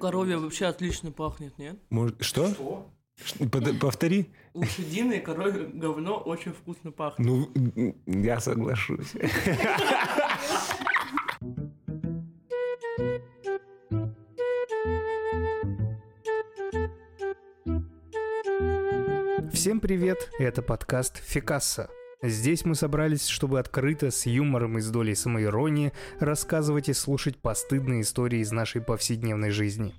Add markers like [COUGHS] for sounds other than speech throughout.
Коровье вообще отлично пахнет, нет? Может, что? Что? Под- повтори. Лошадиное коровье говно очень вкусно пахнет. Ну, я соглашусь. Всем привет, это подкаст Фикасса. Здесь мы собрались, чтобы открыто, с юмором и с долей самоиронии рассказывать и слушать постыдные истории из нашей повседневной жизни.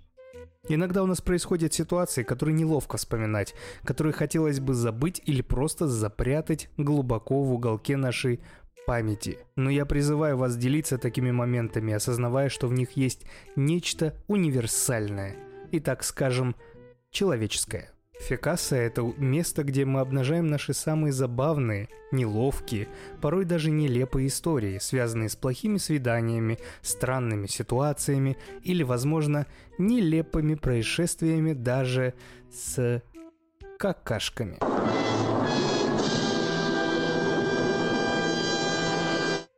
Иногда у нас происходят ситуации, которые неловко вспоминать, которые хотелось бы забыть или просто запрятать глубоко в уголке нашей памяти. Но я призываю вас делиться такими моментами, осознавая, что в них есть нечто универсальное и, так скажем, человеческое. Фекаса – это место, где мы обнажаем наши самые забавные, неловкие, порой даже нелепые истории, связанные с плохими свиданиями, странными ситуациями или, возможно, нелепыми происшествиями даже с какашками.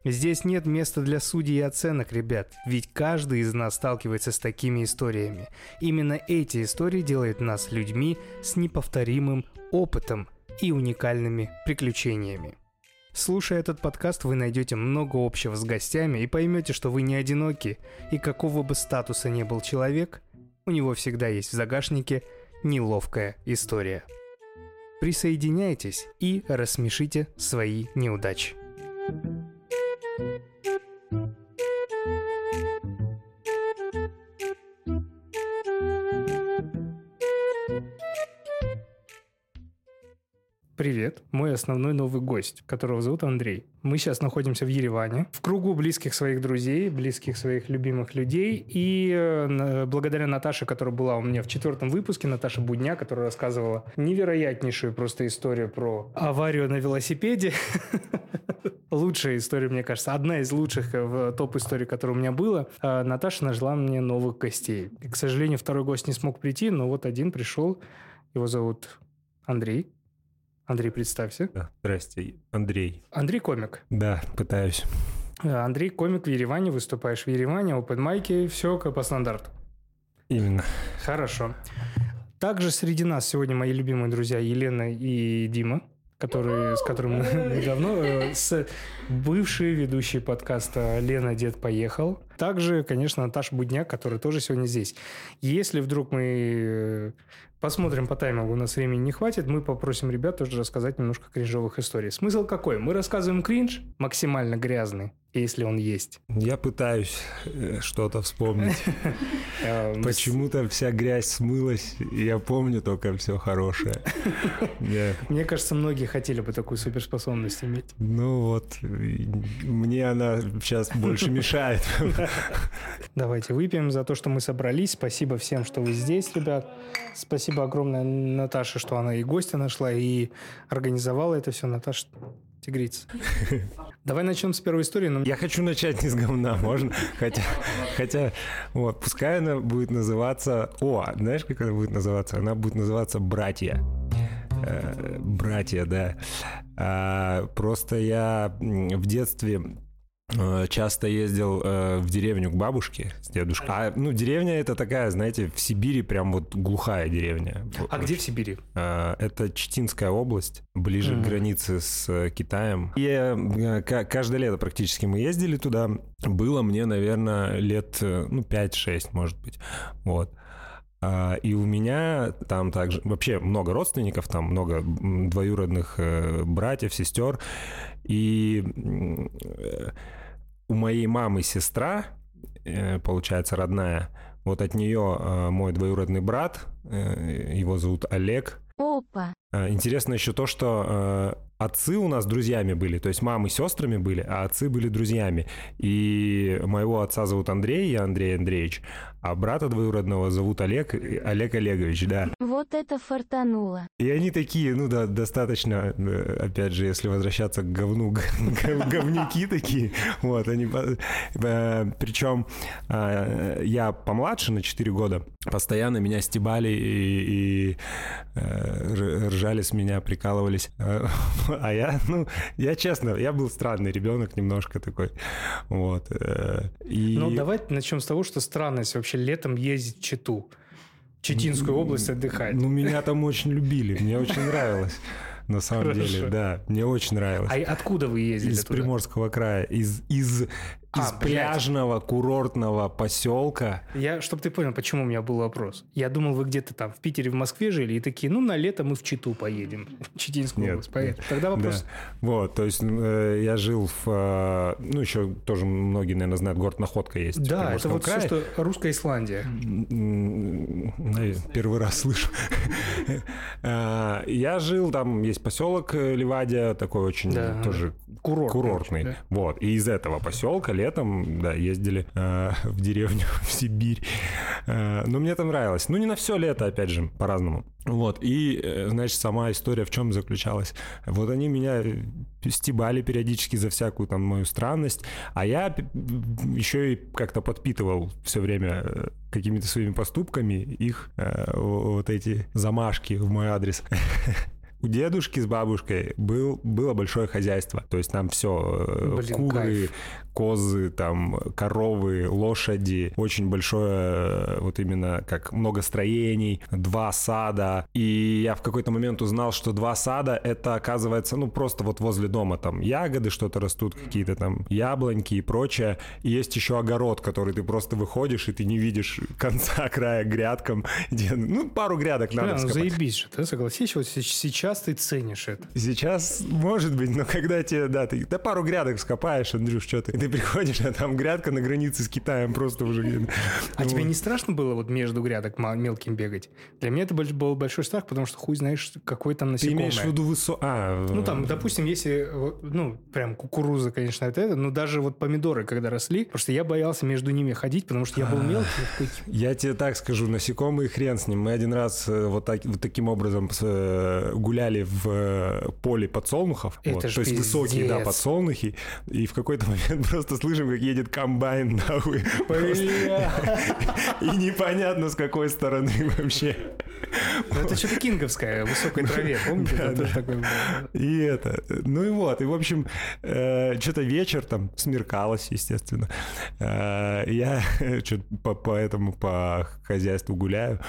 Здесь нет места для судей и оценок, ребят, ведь каждый из нас сталкивается с такими историями. Именно эти истории делают нас людьми с неповторимым опытом и уникальными приключениями. Слушая этот подкаст, вы найдете много общего с гостями и поймете, что вы не одиноки, и какого бы статуса ни был человек, у него всегда есть в загашнике неловкая история. Присоединяйтесь и рассмешите свои неудачи. Привет, мой основной новый гость, которого зовут Андрей. Мы сейчас находимся в Ереване, в кругу близких своих друзей, близких своих любимых людей. И э, благодаря Наташе, которая была у меня в четвертом выпуске, Наташа Будня, которая рассказывала невероятнейшую просто историю про аварию на велосипеде. [LAUGHS] Лучшая история, мне кажется, одна из лучших э, в топ-историй, которая у меня была. А Наташа нажила мне новых гостей. К сожалению, второй гость не смог прийти, но вот один пришел. Его зовут Андрей. Андрей, представься. Да, Здрасте, Андрей. Андрей комик. Да, пытаюсь. Э, Андрей комик в Ереване, выступаешь в Ереване, майки, все как по стандарту. Именно. Хорошо. Также среди нас сегодня мои любимые друзья Елена и Дима, которые, с которыми [LAUGHS] мы недавно, э, с бывший ведущий подкаста Лена Дед поехал. Также, конечно, Наташа Будняк, которая тоже сегодня здесь. Если вдруг мы э, посмотрим по таймингу, у нас времени не хватит, мы попросим ребят тоже рассказать немножко кринжовых историй. Смысл какой? Мы рассказываем кринж максимально грязный, если он есть. Я пытаюсь э, что-то вспомнить. [LAUGHS] Э, Почему-то вся грязь смылась, и я помню только все хорошее. [LAUGHS] Мне кажется, многие хотели бы такую суперспособность иметь. Ну вот, мне она сейчас больше [LAUGHS] мешает. Давайте выпьем за то, что мы собрались. Спасибо всем, что вы здесь, ребят. Спасибо огромное Наташе, что она и гостя нашла, и организовала это все. Наташа, тигрица. Давай начнем с первой истории. но Я хочу начать не с говна, можно? Хотя, хотя, вот, пускай она будет называться... О, знаешь, как она будет называться? Она будет называться «Братья». Э, Братья, да. А, Просто я в детстве часто ездил э, в деревню к бабушке с дедушкой. А, ну, деревня это такая, знаете, в Сибири прям вот глухая деревня. А где в Сибири? А, Это Читинская область, ближе Мгм. к границе с э, Китаем. И э, ка- каждое лето практически мы ездили туда. Было мне, наверное, лет э, ну, 5-6, может быть. Вот. А, И у меня там также вообще много родственников, там много двоюродных э, братьев, сестер. И э, у моей мамы сестра, э, получается, родная, вот от нее э, мой двоюродный брат, э, его зовут Олег. Опа. Интересно еще то, что отцы у нас друзьями были, то есть мамы сестрами были, а отцы были друзьями. И моего отца зовут Андрей, я Андрей Андреевич, а брата двоюродного зовут Олег, Олег Олегович, да. Вот это фартануло. И они такие, ну да, достаточно, э, опять же, если возвращаться к говну, говнюки такие, вот, они, э, причем э, я помладше на 4 года, постоянно меня стебали и, ржали с меня, прикалывались. [LAUGHS] А я, ну, я честно, я был странный ребенок немножко такой. Вот. И... Ну, давайте начнем с того, что странность вообще летом ездить в Читу. Читинскую область отдыхать. Ну, меня там очень любили, мне очень нравилось на самом Хорошо. деле, да. Мне очень нравилось. А откуда вы ездили Из туда? Приморского края, из, из а, из пляжного курортного поселка. Я, чтобы ты понял, почему у меня был вопрос. Я думал, вы где-то там в Питере, в Москве жили, и такие, ну, на лето мы в Читу поедем, [LAUGHS] Читинскую Нет, область. Поэтому. Тогда вопрос. Да. Вот, то есть э, я жил в, э, ну, еще тоже многие, наверное, знают, город Находка есть. Да, это вот крае. все, что русская Исландия. Первый раз слышу. [LAUGHS] Э, я жил, там есть поселок Ливадия, такой очень тоже курортный. Вот, и из этого поселка летом, да, ездили э, [LAUGHS] в деревню, [LAUGHS] в Сибирь. Э, но мне там нравилось. Ну, не на все лето, опять же, по-разному. Вот, и, э, значит, сама история в чем заключалась? Вот они меня стебали периодически за всякую там мою странность, а я еще и как-то подпитывал все время э, какими-то своими поступками их э, вот эти замашки в мой адрес. [LAUGHS] у дедушки с бабушкой был, было большое хозяйство. То есть там все, э, Блин, куры, кайф козы, там, коровы, лошади, очень большое, э, вот именно как много строений, два сада. И я в какой-то момент узнал, что два сада это оказывается, ну, просто вот возле дома там ягоды что-то растут, какие-то там яблоньки и прочее. И есть еще огород, который ты просто выходишь, и ты не видишь конца [LAUGHS] края грядкам, где, ну, пару грядок надо ну, заебись же, ты согласись, вот сейчас ты ценишь это. Сейчас, может быть, но когда тебе, да, ты да пару грядок скопаешь, Андрюш, что ты, ты приходишь, а там грядка на границе с Китаем просто уже. А тебе не страшно было вот между грядок мелким бегать? Для меня это был большой страх, потому что хуй знаешь, какой там насекомое. Ты имеешь в виду высо... А, ну там, допустим, если, ну, прям кукуруза, конечно, это, это, но даже вот помидоры, когда росли, просто я боялся между ними ходить, потому что я был мелкий. Я тебе так скажу, насекомые хрен с ним. Мы один раз э, вот, так, вот таким образом э, гуляли в э, поле подсолнухов, это вот, то есть высокие, да, подсолнухи, и в какой-то [LAUGHS] момент просто слышим, как едет комбайн нахуй. [LAUGHS] И непонятно, с какой стороны [LAUGHS] вообще. Ну, это что-то кинговское, высокой траве, помните? И это, ну и вот, и в общем, э, что-то вечер там смеркалось, естественно. Э, я что-то по, этому, по хозяйству гуляю,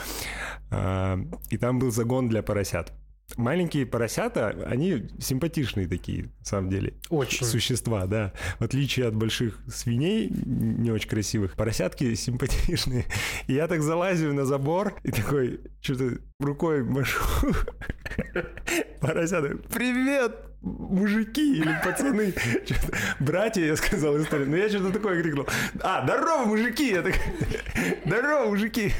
и там был загон для поросят. Маленькие поросята, они симпатичные такие, на самом деле. Очень. Существа, да. В отличие от больших свиней, не очень красивых, поросятки симпатичные. И я так залазю на забор и такой, что-то рукой машу. [LAUGHS] Поросята, привет, мужики или пацаны. [LAUGHS] Братья, я сказал историю. Но я что-то такое крикнул. А, здорово, мужики! Я так, здорово, мужики!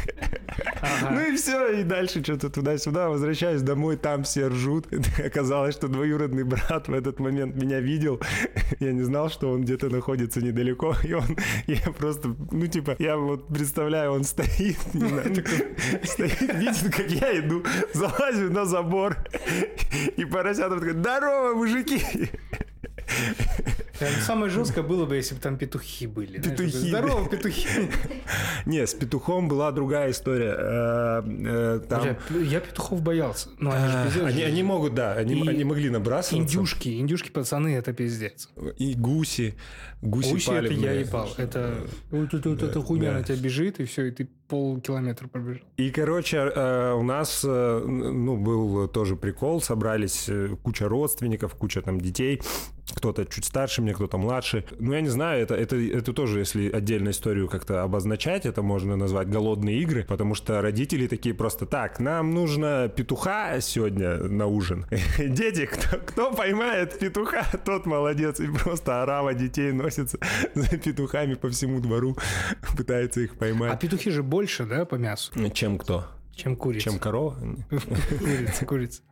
Ага. Ну и все, и дальше что-то туда-сюда. Возвращаюсь домой, там все ржут. [LAUGHS] Оказалось, что двоюродный брат в этот момент меня видел. [LAUGHS] Я не знал, что он где-то находится недалеко. И он, я просто, ну типа, я вот представляю, он стоит, не знаю, стоит, видит, как я иду, залазю на забор. И поросята такой, здорово, мужики! Самое жесткое было бы, если бы там петухи были. Петухи. Здорово, петухи. [LAUGHS] Не, с петухом была другая история. Э, э, там... Я петухов боялся. Но они, они могут, да, они, могли набрасываться. Индюшки, индюшки пацаны, это пиздец. И гуси. Гуси, гуси это я ебал. Это, вот, вот, эта хуйня на тебя бежит, и все, и ты полкилометра пробежал. И, короче, э, у нас, ну, был тоже прикол, собрались куча родственников, куча там детей, кто-то чуть старше меня, кто-то младше. Ну, я не знаю, это, это, это тоже, если отдельную историю как-то обозначать, это можно назвать голодные игры, потому что родители такие просто, так, нам нужно петуха сегодня на ужин. [LAUGHS] Дети, кто, кто поймает петуха, тот молодец. И просто орава детей носится [LAUGHS] за петухами по всему двору, [LAUGHS] пытается их поймать. А петухи же больше, да, по мясу? Чем кто? Чем курица. Чем корова? Курица, курица.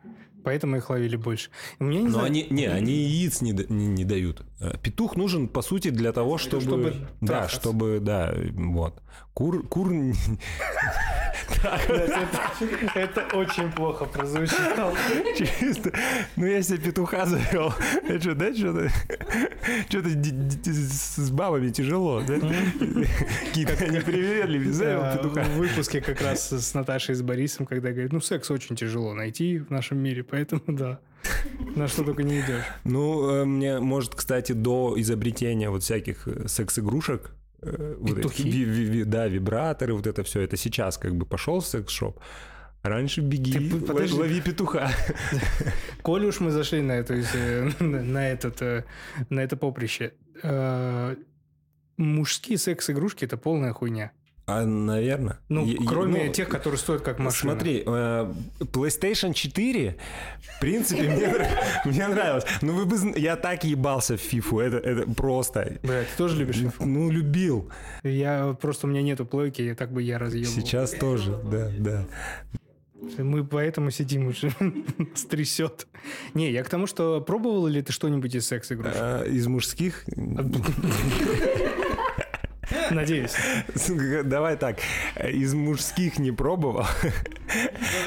Поэтому их ловили больше. Мне не Но знаю... они, не, они яиц не, не, не дают. Э, петух нужен, по сути, для того, чтобы... чтобы да, чтобы, да, вот. Кур, кур... [LAUGHS] Это очень плохо прозвучало. Чисто. Ну, я себе петуха завел. Это что, да, что-то... Что-то с бабами тяжело, да? Какие-то они привередливые. Завел Да, петуха. В выпуске как раз с Наташей и с Борисом, когда говорит, ну, секс очень тяжело найти в нашем мире, поэтому да, на что только не идешь. Ну, э, мне, может, кстати, до изобретения вот всяких э, секс-игрушек, э, вот Петухи? ви- ви- да, вибраторы, вот это все, это сейчас как бы пошел в секс-шоп, раньше беги, Ты подожди. лови петуха. [LAUGHS] Коли уж мы зашли на, эту, э, на, этот, э, на это поприще, мужские секс-игрушки – это полная хуйня. А, наверное. Ну, е- кроме ну, тех, которые стоят как машина. Смотри, э, PlayStation 4, в принципе, мне, нрав- мне нравилось. Ну, вы бы, я так ебался в фифу, это, это просто... Бля, ты тоже любишь FIFA? Ну, любил. Я просто у меня нету плойки, и так бы я разъебал. Сейчас тоже, да, да. Мы поэтому сидим уже [LAUGHS] стрясет. Не, я к тому, что пробовал ли ты что-нибудь из секс-игрушек? А, из мужских... [LAUGHS] Надеюсь. Давай так, из мужских не пробовал,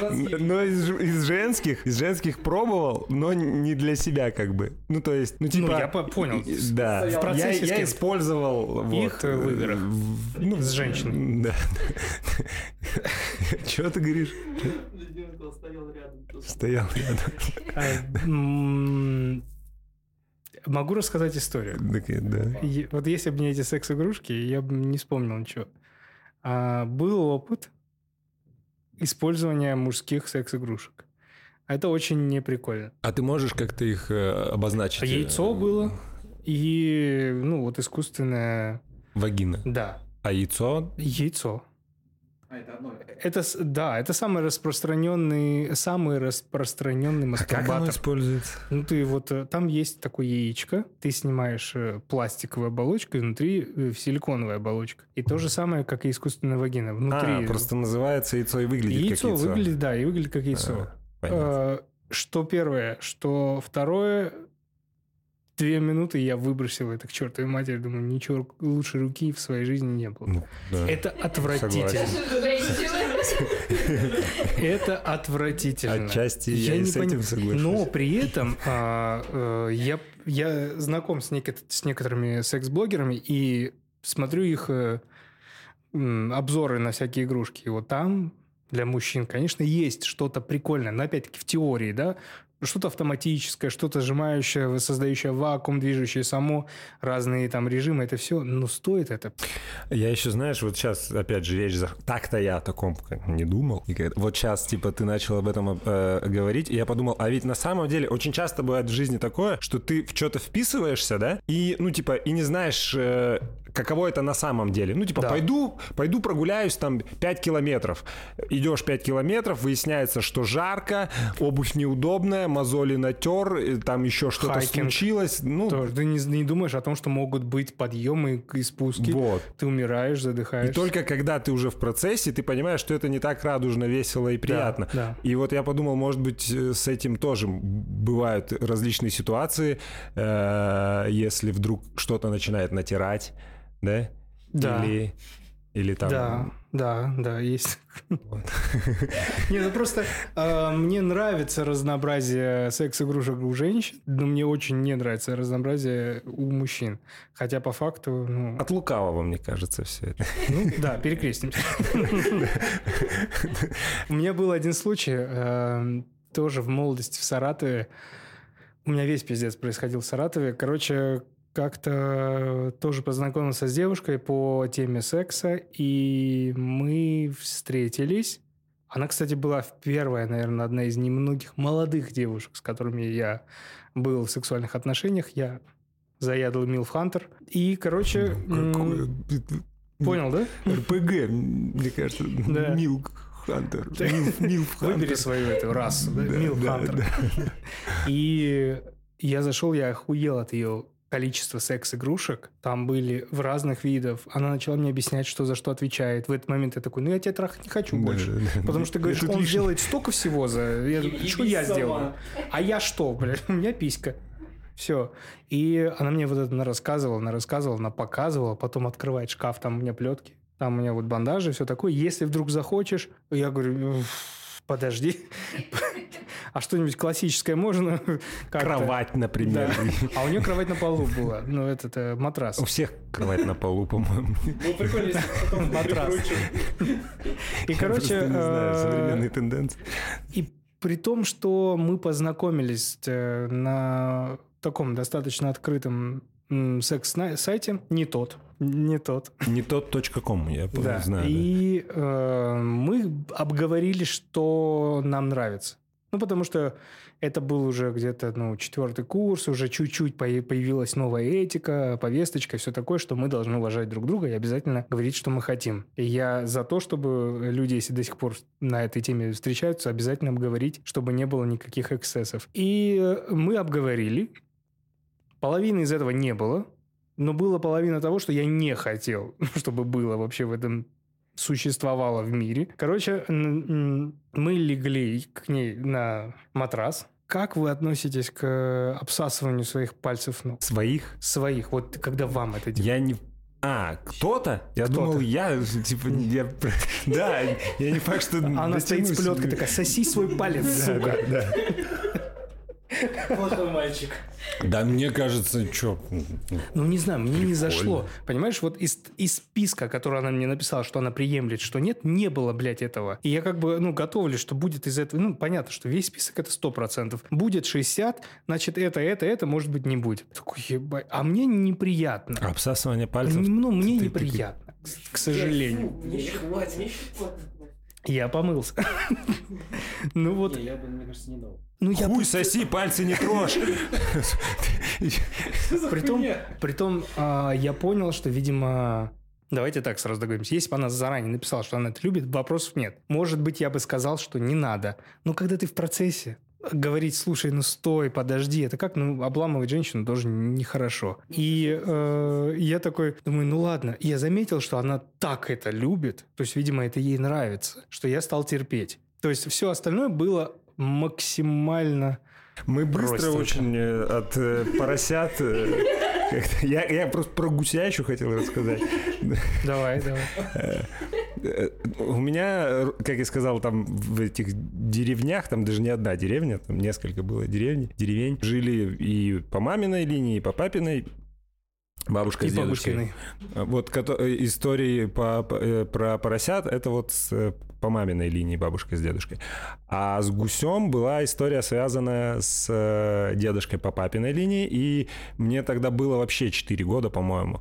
[LAUGHS] но из, из женских, из женских пробовал, но не для себя как бы. Ну то есть, ну типа... я по- понял. Да. В процессе я, я использовал Их вот, в играх? в- ну, С женщиной? [LAUGHS] Да. Чего ты говоришь? стоял рядом. Стоял рядом. А, Могу рассказать историю. Такая, Да. И Вот если бы не эти секс-игрушки, я бы не вспомнил ничего. А, был опыт использования мужских секс-игрушек. Это очень неприкольно. А ты можешь как-то их э, обозначить? Яйцо было и, ну, вот искусственное... Вагина. Да, А яйцо? яйцо. А, это одно. Это, да, это самый распространенный, самый распространенный А как оно мастурбатор. используется? Ну, ты вот, э, там есть такое яичко, ты снимаешь э, пластиковую оболочку, и внутри э, силиконовая оболочка. И то же самое, как и искусственная вагина. Внутри А, просто называется яйцо и выглядит яйцо, как яйцо. выглядит, да, и выглядит как яйцо. А, понятно. Что первое, что второе, две минуты я выбросил это к чертовой матери, думаю, ничего лучше руки в своей жизни не было. Ну, да. Это отвратительно. Это отвратительно. Отчасти я и с этим соглашусь. Но при этом а, э, я, я знаком с, неко- с некоторыми секс-блогерами и смотрю их э, м, обзоры на всякие игрушки. И вот там для мужчин, конечно, есть что-то прикольное, но опять-таки в теории, да, что-то автоматическое, что-то сжимающее, создающее вакуум, движущее само, разные там режимы, это все, но стоит это. Я еще, знаешь, вот сейчас, опять же, речь за... Так-то я о таком не думал. Вот сейчас, типа, ты начал об этом э, говорить, и я подумал, а ведь на самом деле очень часто бывает в жизни такое, что ты в что-то вписываешься, да, и, ну, типа, и не знаешь, э, каково это на самом деле. Ну, типа, Да. пойду, пойду прогуляюсь там 5 километров. Идешь 5 километров, выясняется, что жарко, обувь неудобная, мозоли натер, и там еще что-то Хайкинг. случилось. Ну, Тоже ты не, не думаешь о том, что могут быть подъемы и спуски. вот. Ты умираешь, И задыхаешься. только когда ты уже в процессе, ты понимаешь, что это не так радужно, весело и приятно. да. И вот я подумал, может быть, э, с этим тоже бывают различные ситуации, э, если вдруг что-то начинает натирать, да? Да. Или, или там... Да, да, да, есть. Вот. [LAUGHS] Не, ну просто э, мне нравится разнообразие секс-игрушек у женщин, но мне очень не нравится разнообразие у мужчин. Хотя по факту, ну, От лукавого, мне кажется, все это. ну да, перекрестимся. У меня был один случай, э, тоже в молодости в Саратове. У меня весь пиздец происходил в Саратове. Короче, как-то тоже познакомился с девушкой по теме секса, и мы встретились. Она, кстати, была первая, наверное, одна из немногих молодых девушек, с которыми я был в сексуальных отношениях. Я заядлый Милфхантер. И, короче, м, Какое... понял, да? РПГ, мне кажется, Да. Милк Хантер. [LAUGHS] Выбери свою эту расу, да, да, И я зашел, я охуел от ее количества секс-игрушек. Там были в разных видов. Она начала мне объяснять, что за что отвечает. В этот момент я такой, ну я тебя трахать не хочу Да, больше. да, да. Потому что ты говоришь, он лишнее. сделает столько всего за... Я думаю, что я сделаю? А я что, блядь? [LAUGHS] У меня писька. Все. И она мне вот это она рассказывала, она рассказывала, она показывала, потом открывает шкаф, там у меня плетки. там у меня вот бандажи, все такое. Если вдруг захочешь, я говорю, подожди, а что-нибудь классическое можно? Кровать, например. Да. А у нее кровать на полу была. Ну, этот э, матрас. У всех кровать на полу, по-моему. Ну, прикольно, если потом Матрас. И, короче... не знаю, э, современные тенденции. И при том, что мы познакомились э, на таком достаточно открытом секс-сайте, не тот, не тот. Не тот .ком, я Да. знаю. да. И э, мы обговорили, что нам нравится. Ну, потому что это был уже где-то, ну, четвертый курс, уже чуть-чуть поя- появилась новая этика, повесточка, все такое, что мы должны уважать друг друга и обязательно говорить, что мы хотим. И я за то, чтобы люди, если до сих пор на этой теме встречаются, обязательно обговорить, чтобы не было никаких эксцессов. И э, мы обговорили. Половины из этого не было, но было половина того, что я не хотел, [LAUGHS] чтобы было вообще в этом существовало в мире. Короче, мы легли к ней на матрас. Как вы относитесь к обсасыванию своих пальцев ног? Своих? Своих, вот когда вам это делают. Я не... А, кто-то? Я Кто-то. думал, я, [LAUGHS] типа, я... [LAUGHS] Да, я не факт, что Она стоит с плеткой такая, соси свой палец, сука. да, да. Плохой мальчик. Да мне кажется, что... Ну, не знаю, мне не Прикольно. зашло. Понимаешь, вот из, из списка, который она мне написала, что она приемлет, что нет, не было, блядь, этого. И я как бы, ну, готовлю, что будет из этого... Ну, понятно, что весь список это 100%. Будет 60, значит, это, это, это, может быть, не будет. Такой, ебать. А мне неприятно. Обсасывание пальцев? Ну, мне Ты- ты- неприятно, к сожалению. Не хватит. Не Я помылся. [LAUGHS] Ну вот, я бы, мне кажется, не дал. Ну я... Хуй соси, пальцы не трожь. Притом, притом а, я понял, что, видимо... Давайте так сразу договоримся. Если бы она заранее написала, что она это любит, вопросов нет. Может быть, я бы сказал, что не надо. Но когда ты в процессе, говорить, слушай, ну стой, подожди, это как, ну, обламывать женщину тоже нехорошо. И э, я такой думаю, ну ладно. И я заметил, что она так это любит, то есть, видимо, это ей нравится, что я стал терпеть. То есть все остальное было максимально... Мы быстро Простенько. очень э, от э, поросят... э, Я, я просто про гуся еще хотел рассказать. Давай, давай. У меня, как я сказал, там в этих деревнях, там даже не одна деревня, там несколько было деревень, деревень, жили и по маминой линии, и по папиной. Бабушка И с дедушкой. бабушкиной. Вот э, истории по, э, про поросят, это вот с, э, по маминой линии бабушка с дедушкой. А с гусем была история, связанная с э, дедушкой по папиной линии, и мне тогда было вообще 4 года, по-моему.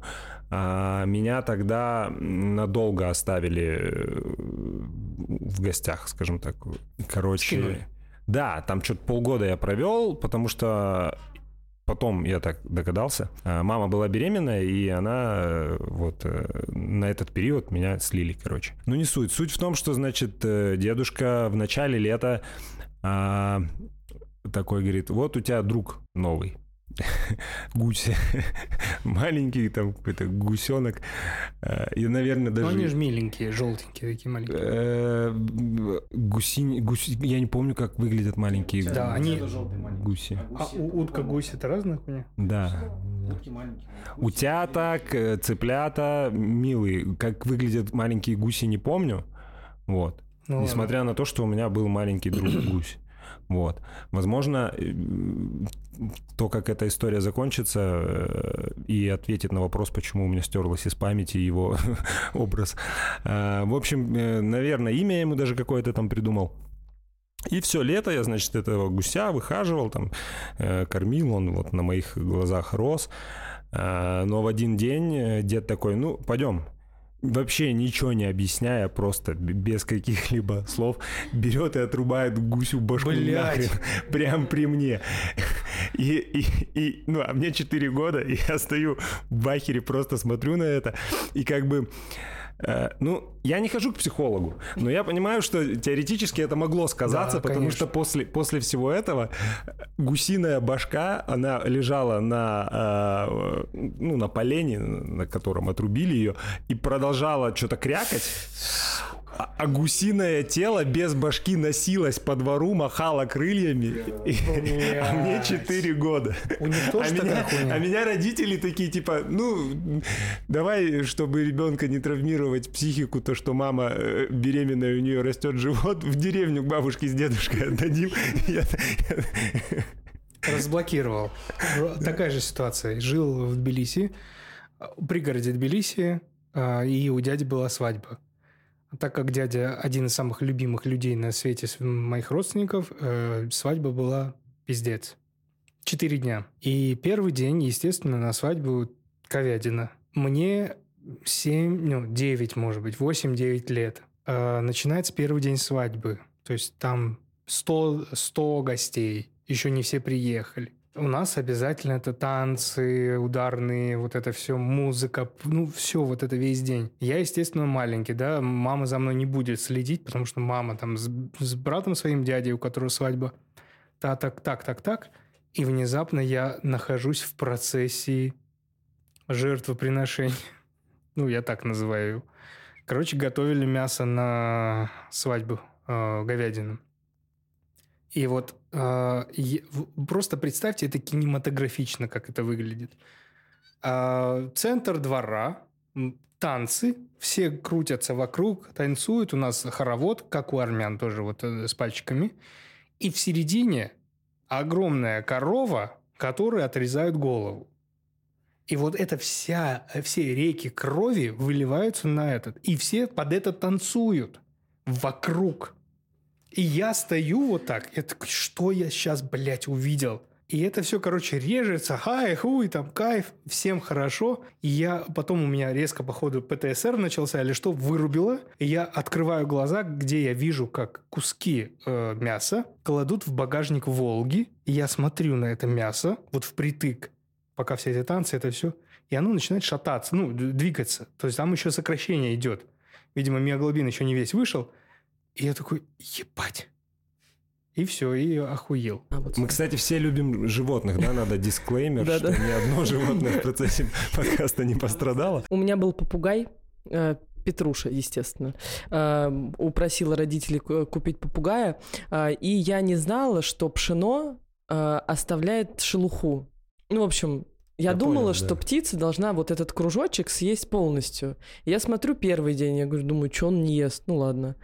А меня тогда надолго оставили э, в гостях, скажем так. Короче... Скинули. Да, там что-то полгода я провел, потому что потом я так догадался. А, Мама была беременная, и она э, вот э, на этот период меня слили, короче. Ну, не суть. Суть в том, что, значит, э, дедушка в начале лета а, такой говорит, вот у тебя друг новый. [LAUGHS] Гусь. Маленький там какой-то гусенок. А, И, наверное, Ну, даже... они же миленькие, желтенькие такие маленькие. Э, Гуси, гуси, я не помню, как выглядят маленькие Да, они- гуси. А у- утка, гусь это разная хуйня? Да. Утята, к- цыплята, милые. Как выглядят маленькие гуси, не помню. Вот. Ну, ладно. Несмотря на то, что у меня был маленький друг [COUGHS] гусь. Вот. Возможно, э, то, как эта история закончится, э, и ответит на вопрос, почему у меня стерлось из памяти его [LAUGHS] образ. А, В общем, э, наверное, имя я ему даже какое-то там придумал. И все лето я, значит, этого гуся выхаживал, там, кормил, он вот на моих глазах рос. А, Но в один день дед такой, ну, пойдем, вообще ничего не объясняя, просто без каких-либо слов, берет и отрубает гусю башку нахрен, прям при мне. И, и, и, ну, а мне 4 года, и я стою в бахере, просто смотрю на это, и как бы... э, Ну, я не хожу к психологу, но я понимаю, что теоретически это могло сказаться, Да, потому конечно. что после, после всего этого э, гусиная башка, она лежала на, э, ну, на полене, на котором отрубили ее, и продолжала что-то крякать. А, а гусиное тело без башки носилось по двору, махало крыльями. И, а мне 4 года. У них тоже а, меня, хуйня? а меня родители такие, типа, ну, давай, чтобы ребенка не травмировать психику, то, что мама э, беременная, у нее растет живот, в деревню к бабушке с дедушкой отдадим. [LAUGHS] Разблокировал. Такая же ситуация. Жил в Тбилиси, пригороде Тбилиси, а, и у дяди была свадьба. Так как дядя один из самых любимых людей на свете моих родственников, э, свадьба была пиздец. Четыре дня. И первый день, естественно, на свадьбу ковядина. Мне 7, ну, 9, может быть, 8-9 лет. Э, Начинается первый день свадьбы. То есть там 100, 100 гостей. Еще не все приехали. У нас обязательно это танцы, ударные, вот это все, музыка, ну, все вот это весь день. Я, естественно, маленький, да, мама за мной не будет следить, потому что мама там с, с братом своим дядей, у которого свадьба, так, так, так, так, так. И внезапно я нахожусь в процессе жертвоприношения. [LAUGHS] Ну, я так называю. Короче, готовили мясо на свадьбу э, говядину. И вот э, просто представьте, это кинематографично, как это выглядит. А, центр двора, танцы, все крутятся вокруг, танцуют. У нас хоровод, как у армян тоже, вот э, с пальчиками. И в середине огромная корова, которой отрезают голову. И вот это вся, все реки крови выливаются на этот. И все под это танцуют вокруг. И я стою вот так. Я такой, что я сейчас, блядь, увидел? И это все, короче, режется, хай, хуй, там, кайф, всем хорошо. И я, потом у меня резко, походу, ПТСР начался или что, вырубило. И я открываю глаза, где я вижу, как куски э, мяса кладут в багажник Волги. И я смотрю на это мясо, вот впритык, пока все эти танцы, это все. И оно начинает шататься, ну, двигаться. То есть там еще сокращение идет. Видимо, миоглобин еще не весь вышел. И я такой, ебать. И все, и охуел. А, вот Мы, кстати, все любим животных, да? Надо дисклеймер, [LAUGHS] что ни одно животное в процессе подкаста не пострадало. У меня был попугай, э, Петруша, естественно. Э, Упросила родителей ку- купить попугая, э, и я не знала, что пшено оставляет шелуху. Ну, в общем, я, Я думала, понял, что да. птица должна вот этот кружочек съесть полностью. Я смотрю первый день, я говорю, думаю, что он не ест, ну ладно.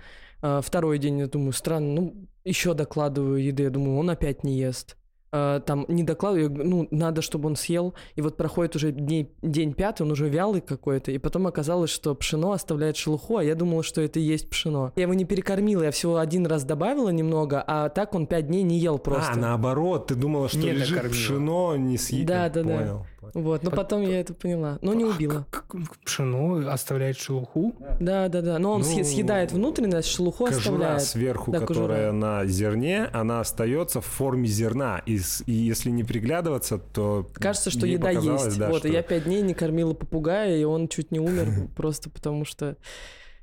А, Второй день, я думаю, странно, ну, еще докладываю еды, я думаю, он опять не ест. А, Там не докладываю, ну, надо, чтобы он съел. И вот проходит уже дней, день пятый, он уже вялый какой-то. И потом оказалось, что пшено оставляет шелуху, а я думала, что это и есть пшено. Я его не перекормила, я всего один раз добавила немного, а так он пять дней не ел просто. А, наоборот, ты думала, что Не лежит докормила. пшено, не съел. Да, да, да. Понял. Вот, но потом я это поняла. Но не убила. К- к- Пшено оставляет шелуху. Да, да, да. Но он Ну, съе- съедает внутренность, шелуху Кожура оставляет. сверху, Да, которая кожура. на зерне, она остается в форме зерна. И, если не приглядываться, то Кажется, что еда есть. да, вот, что- и я пять дней не кормила попугая, и он чуть не умер, [LAUGHS] просто потому что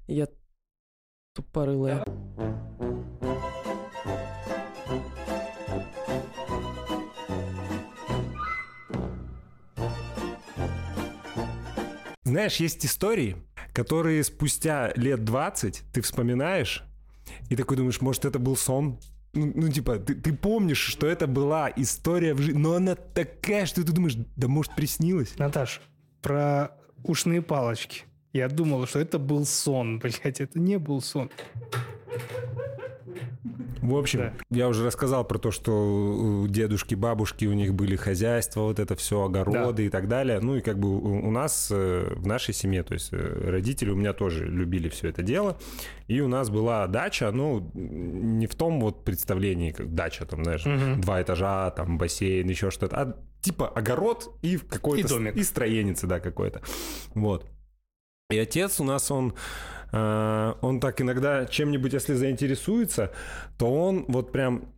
я тупорылая. Знаешь, есть истории, которые спустя лет 20 ты вспоминаешь и такой думаешь, может, это был сон? Ну, ну, типа, ты, ты помнишь, что это была история в жизни, но она такая, что ты думаешь, да может, приснилось? Наташ, про ушные палочки. Я думал, что это был сон, [LAUGHS] блядь, это не был сон. В общем, Да. я уже рассказал про то, что у дедушки, бабушки, у них были хозяйства, вот это все, огороды и так далее. Ну и как бы у, нас, э, в нашей семье, то есть э, родители у меня тоже любили все это дело. И у нас была дача, ну, не в том вот представлении, как дача, там, знаешь, Мгм. два этажа, там, бассейн, еще что-то, а типа огород и какой-то... И домик. И строеница, да, какой-то. Вот. И отец у нас, он, э, он так иногда чем-нибудь, если заинтересуется, то он вот прям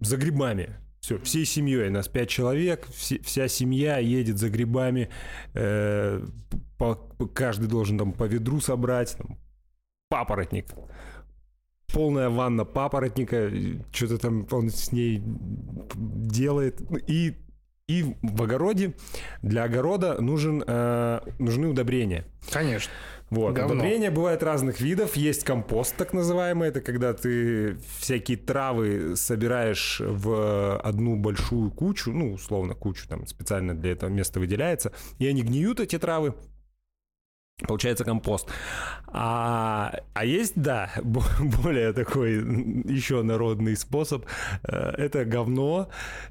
за грибами. Все, всей семьей, нас пять человек, вся семья едет за грибами, э, каждый должен там по ведру собрать, папоротник. Полная ванна папоротника, что-то там он с ней делает. И И в огороде для огорода нужен, э, нужны удобрения. Конечно. Вот. Говно. Удобрения бывают разных видов. Есть компост, так называемый. Это когда ты всякие травы собираешь в одну большую кучу, ну, условно, кучу там специально для этого места выделяется, и они гниют, эти травы, Получается компост. А, а есть, да, [LAUGHS] бо- более такой еще народный способ. Э, Это говно,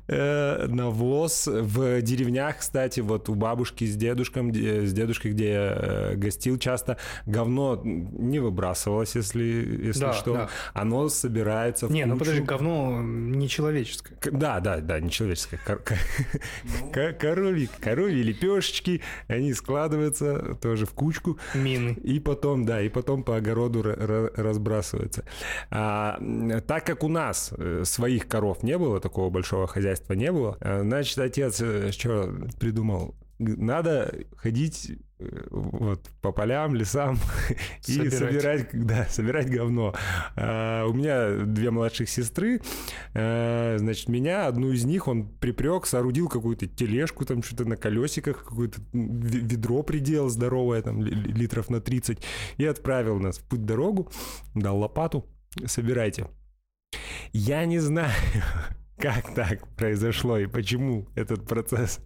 э, навоз. В деревнях, кстати, вот у бабушки с дедушком, де- с дедушкой, где я э, гостил часто, говно не выбрасывалось, если, если Да, что. да. Оно собирается в Не, ну кучу. подожди, говно нечеловеческое. Да, да, да, нечеловеческое. Кор- [LAUGHS] ко- ко- Коровьи, лепешечки, они складываются тоже в кучку. Мины. И потом, да, и потом по огороду ра- ра- разбрасывается. А, так как у нас э, своих коров не было, такого большого хозяйства не было, э, значит, отец э, что придумал? Надо ходить вот по полям, лесам [LAUGHS] и Собирать. да, собирать говно. А, у меня две младших сестры, э, значит, меня, одну из них он припрек, соорудил какую-то тележку, там что-то на колесиках, какое-то ведро приделал здоровое, там ли- ли- литров на 30, и отправил нас в путь-дорогу, дал лопату, собирайте. Я не знаю, [LAUGHS] как так произошло и почему этот процесс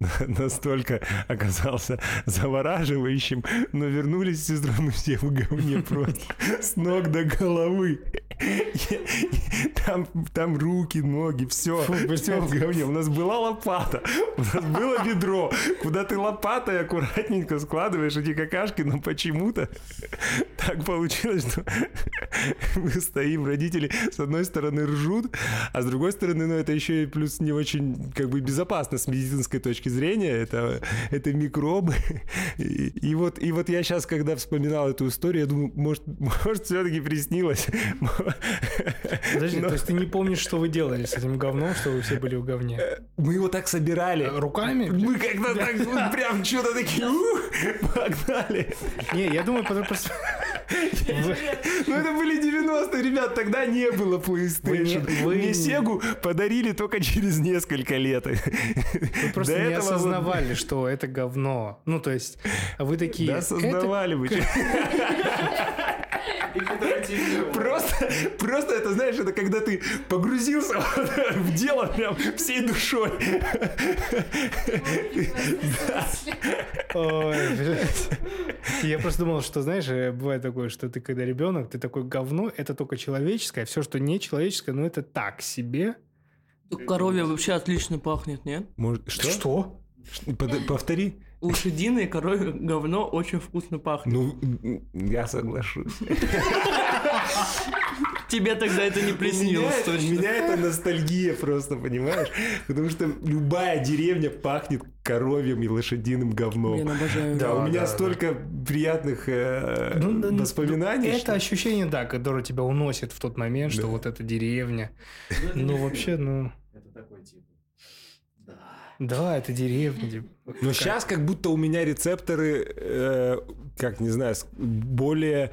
[LAUGHS] настолько оказался завораживающим, но вернулись сестрой мы все в говне просто с ног до головы. [LAUGHS] Там, там руки, ноги, все, все в говне. У нас была лопата, у нас было ведро, куда ты лопатой аккуратненько складываешь эти какашки, но почему-то так получилось, что [LAUGHS] мы стоим, родители с одной стороны ржут, а с другой стороны, ну это еще и плюс не очень как бы безопасно с медицинской точки зрения, это, это микробы. [LAUGHS] И, и вот, и вот я сейчас, когда вспоминал эту историю, я думаю, может, может все-таки приснилось. [LAUGHS] Подожди, Но то есть ты не помнишь, что вы делали с этим говном, что вы все были в говне? Мы его так собирали. Руками? Мы как-то так вот прям что-то такие «Ух!» погнали. Не, я думаю, потому просто... [LAUGHS] Ну это были 90-е, ребят, тогда не было PlayStation. Вы не- вы Мне не- Сегу подарили только через несколько лет. Вы просто не осознавали, что это говно. Ну, то есть, вы такие... Да, «Это создавали бы. [LAUGHS] Просто, просто это, знаешь, это когда ты погрузился [LAUGHS] в дело прям всей душой. Ой, блядь. Я просто думал, что, знаешь, э, бывает такое, что ты когда ребенок, ты такой говно, это только человеческое, все, что не человеческое, ну это так себе. Коровья вообще отлично пахнет, нет? Может, что? Что? Повтори. Лошадиное коровье говно очень вкусно пахнет. Ну, я соглашусь. Тебе тогда это не У меня, приснилось это- у точно. меня это ностальгия просто, понимаешь? Потому что любая деревня пахнет коровьем и лошадиным говном. Блин, обожаю. Да, у Да, меня да, столько приятных э, Ну, ну, воспоминаний. Это что- ощущение, да, которое тебя уносит в тот момент, что Да. вот эта деревня. Ну, вообще, ну... Это такой типа. Да. Это деревня. Но сейчас как будто у меня рецепторы, э, как не знаю, более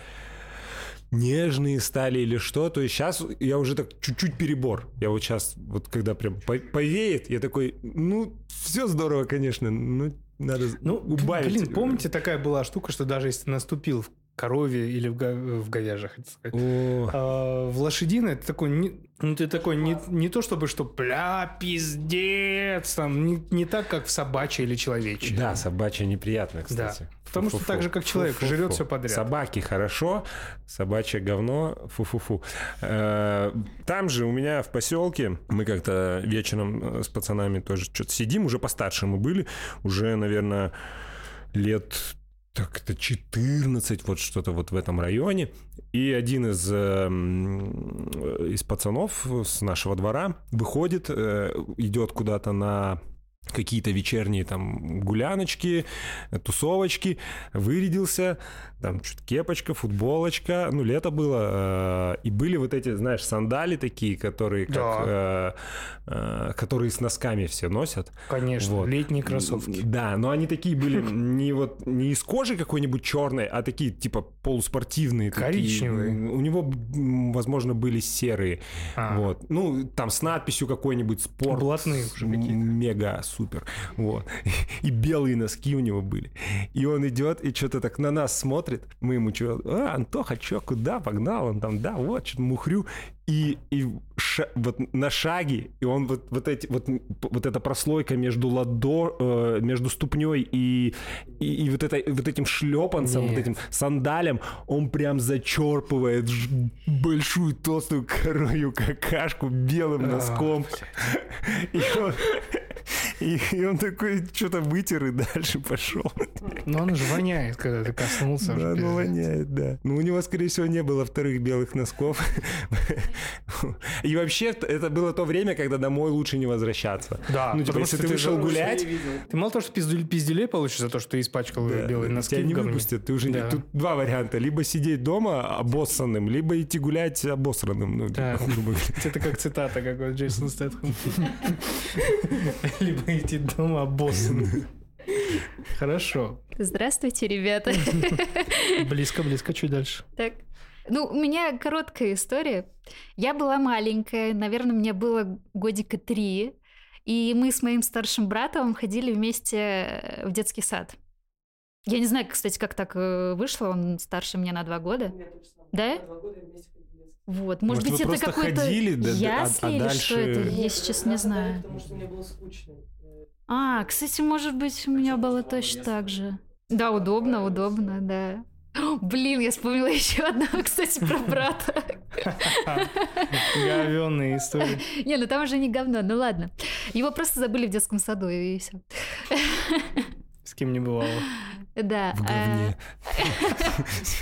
нежные стали или что. То есть сейчас я уже так чуть-чуть перебор. Я вот сейчас, вот когда прям по- повеет, я такой, ну, все здорово, конечно, но надо Ну, убавить. блин, помните, такая была штука, что даже если наступил корове или в, га- в говяже, хотел сказать, О, А, в лошадиное ты такой, не, ну ты такой не, не то чтобы, что бля, пиздец, там, не, не так, как в собачьей или человечьей. Да, собачья неприятно, кстати. Потому что так же, как человек, Фу-фу-фу. жрет всё подряд. Собаки хорошо, собачье говно, фу-фу-фу. Э, Там же у меня в поселке, мы как-то вечером э, с пацанами тоже что-то сидим, уже постарше мы были, уже, наверное, лет так-то 14, вот что-то вот в этом районе. И один из, э, м, из пацанов с нашего двора выходит, э, идет куда-то на какие-то вечерние там гуляночки, тусовочки, вырядился, там чуть кепочка, футболочка, ну, лето было, э, и были вот эти, знаешь, сандали такие, которые как, э, э, которые с носками все носят. Конечно, Вот. летние кроссовки. Да, но они такие были [LAUGHS] не вот не из кожи какой-нибудь черной, а такие типа полуспортивные. такие. Коричневые. У него, возможно, были серые. А. Вот. Ну, там с надписью какой-нибудь спорт. Блатные уже какие-то. Мега супер. Вот. И белые носки у него были. И он идет и что-то так на нас смотрит. Мы ему что, а, Антоха, что, куда погнал? Он там, да, вот, что-то мухрю. И, и ша- вот на шаге, и он вот, вот, эти, вот, вот эта прослойка между ладо, э, между ступней и, и, и вот, это, вот этим шлепанцем, вот этим сандалем, он прям зачерпывает большую толстую коровью какашку белым носком. [LAUGHS] И он, и, и он такой что-то вытер и дальше пошел. Но он же воняет, когда ты коснулся. Да, ну воняет, да. Ну, у него, скорее всего, не было вторых белых носков. [LAUGHS] [LAUGHS] И вообще, это было то время, когда домой лучше не возвращаться. Да, Ну, типа, потому если что ты вышел гулять, Ты мало того, что пизделей получишь за то, что ты испачкал да, белые носки тебя не выпустят. Ты уже не- Да. Тут два варианта. Либо сидеть дома обоссанным, либо идти гулять обосранным. Ну, Да. типа, [LAUGHS] грубо говоря. [LAUGHS] Это как цитата, как вот Джейсон Стэтхэм. Либо идти дома обоссанным. Хорошо. Здравствуйте, ребята. Близко-близко, чуть дальше. Так. Ну, у меня короткая история. Я была маленькая, наверное, мне было годика три, и мы с моим старшим братом ходили вместе в детский сад. Я не знаю, кстати, как так э, вышло, он старше меня на два года. Да? Вот, может, Может, вы быть, это какой-то ходили, да, да, а- ясли а или что дальше- это, я сейчас не знаю. Потому что мне было скучно. А, кстати, может быть, у меня было точно так же. Да, удобно, удобно, да. О, Блин, я вспомнила еще одну, кстати, про брата. Говёные истории. Не, ну там уже не говно, ну ладно. Его просто забыли в детском саду, и все. С кем не бывало. Да. В а,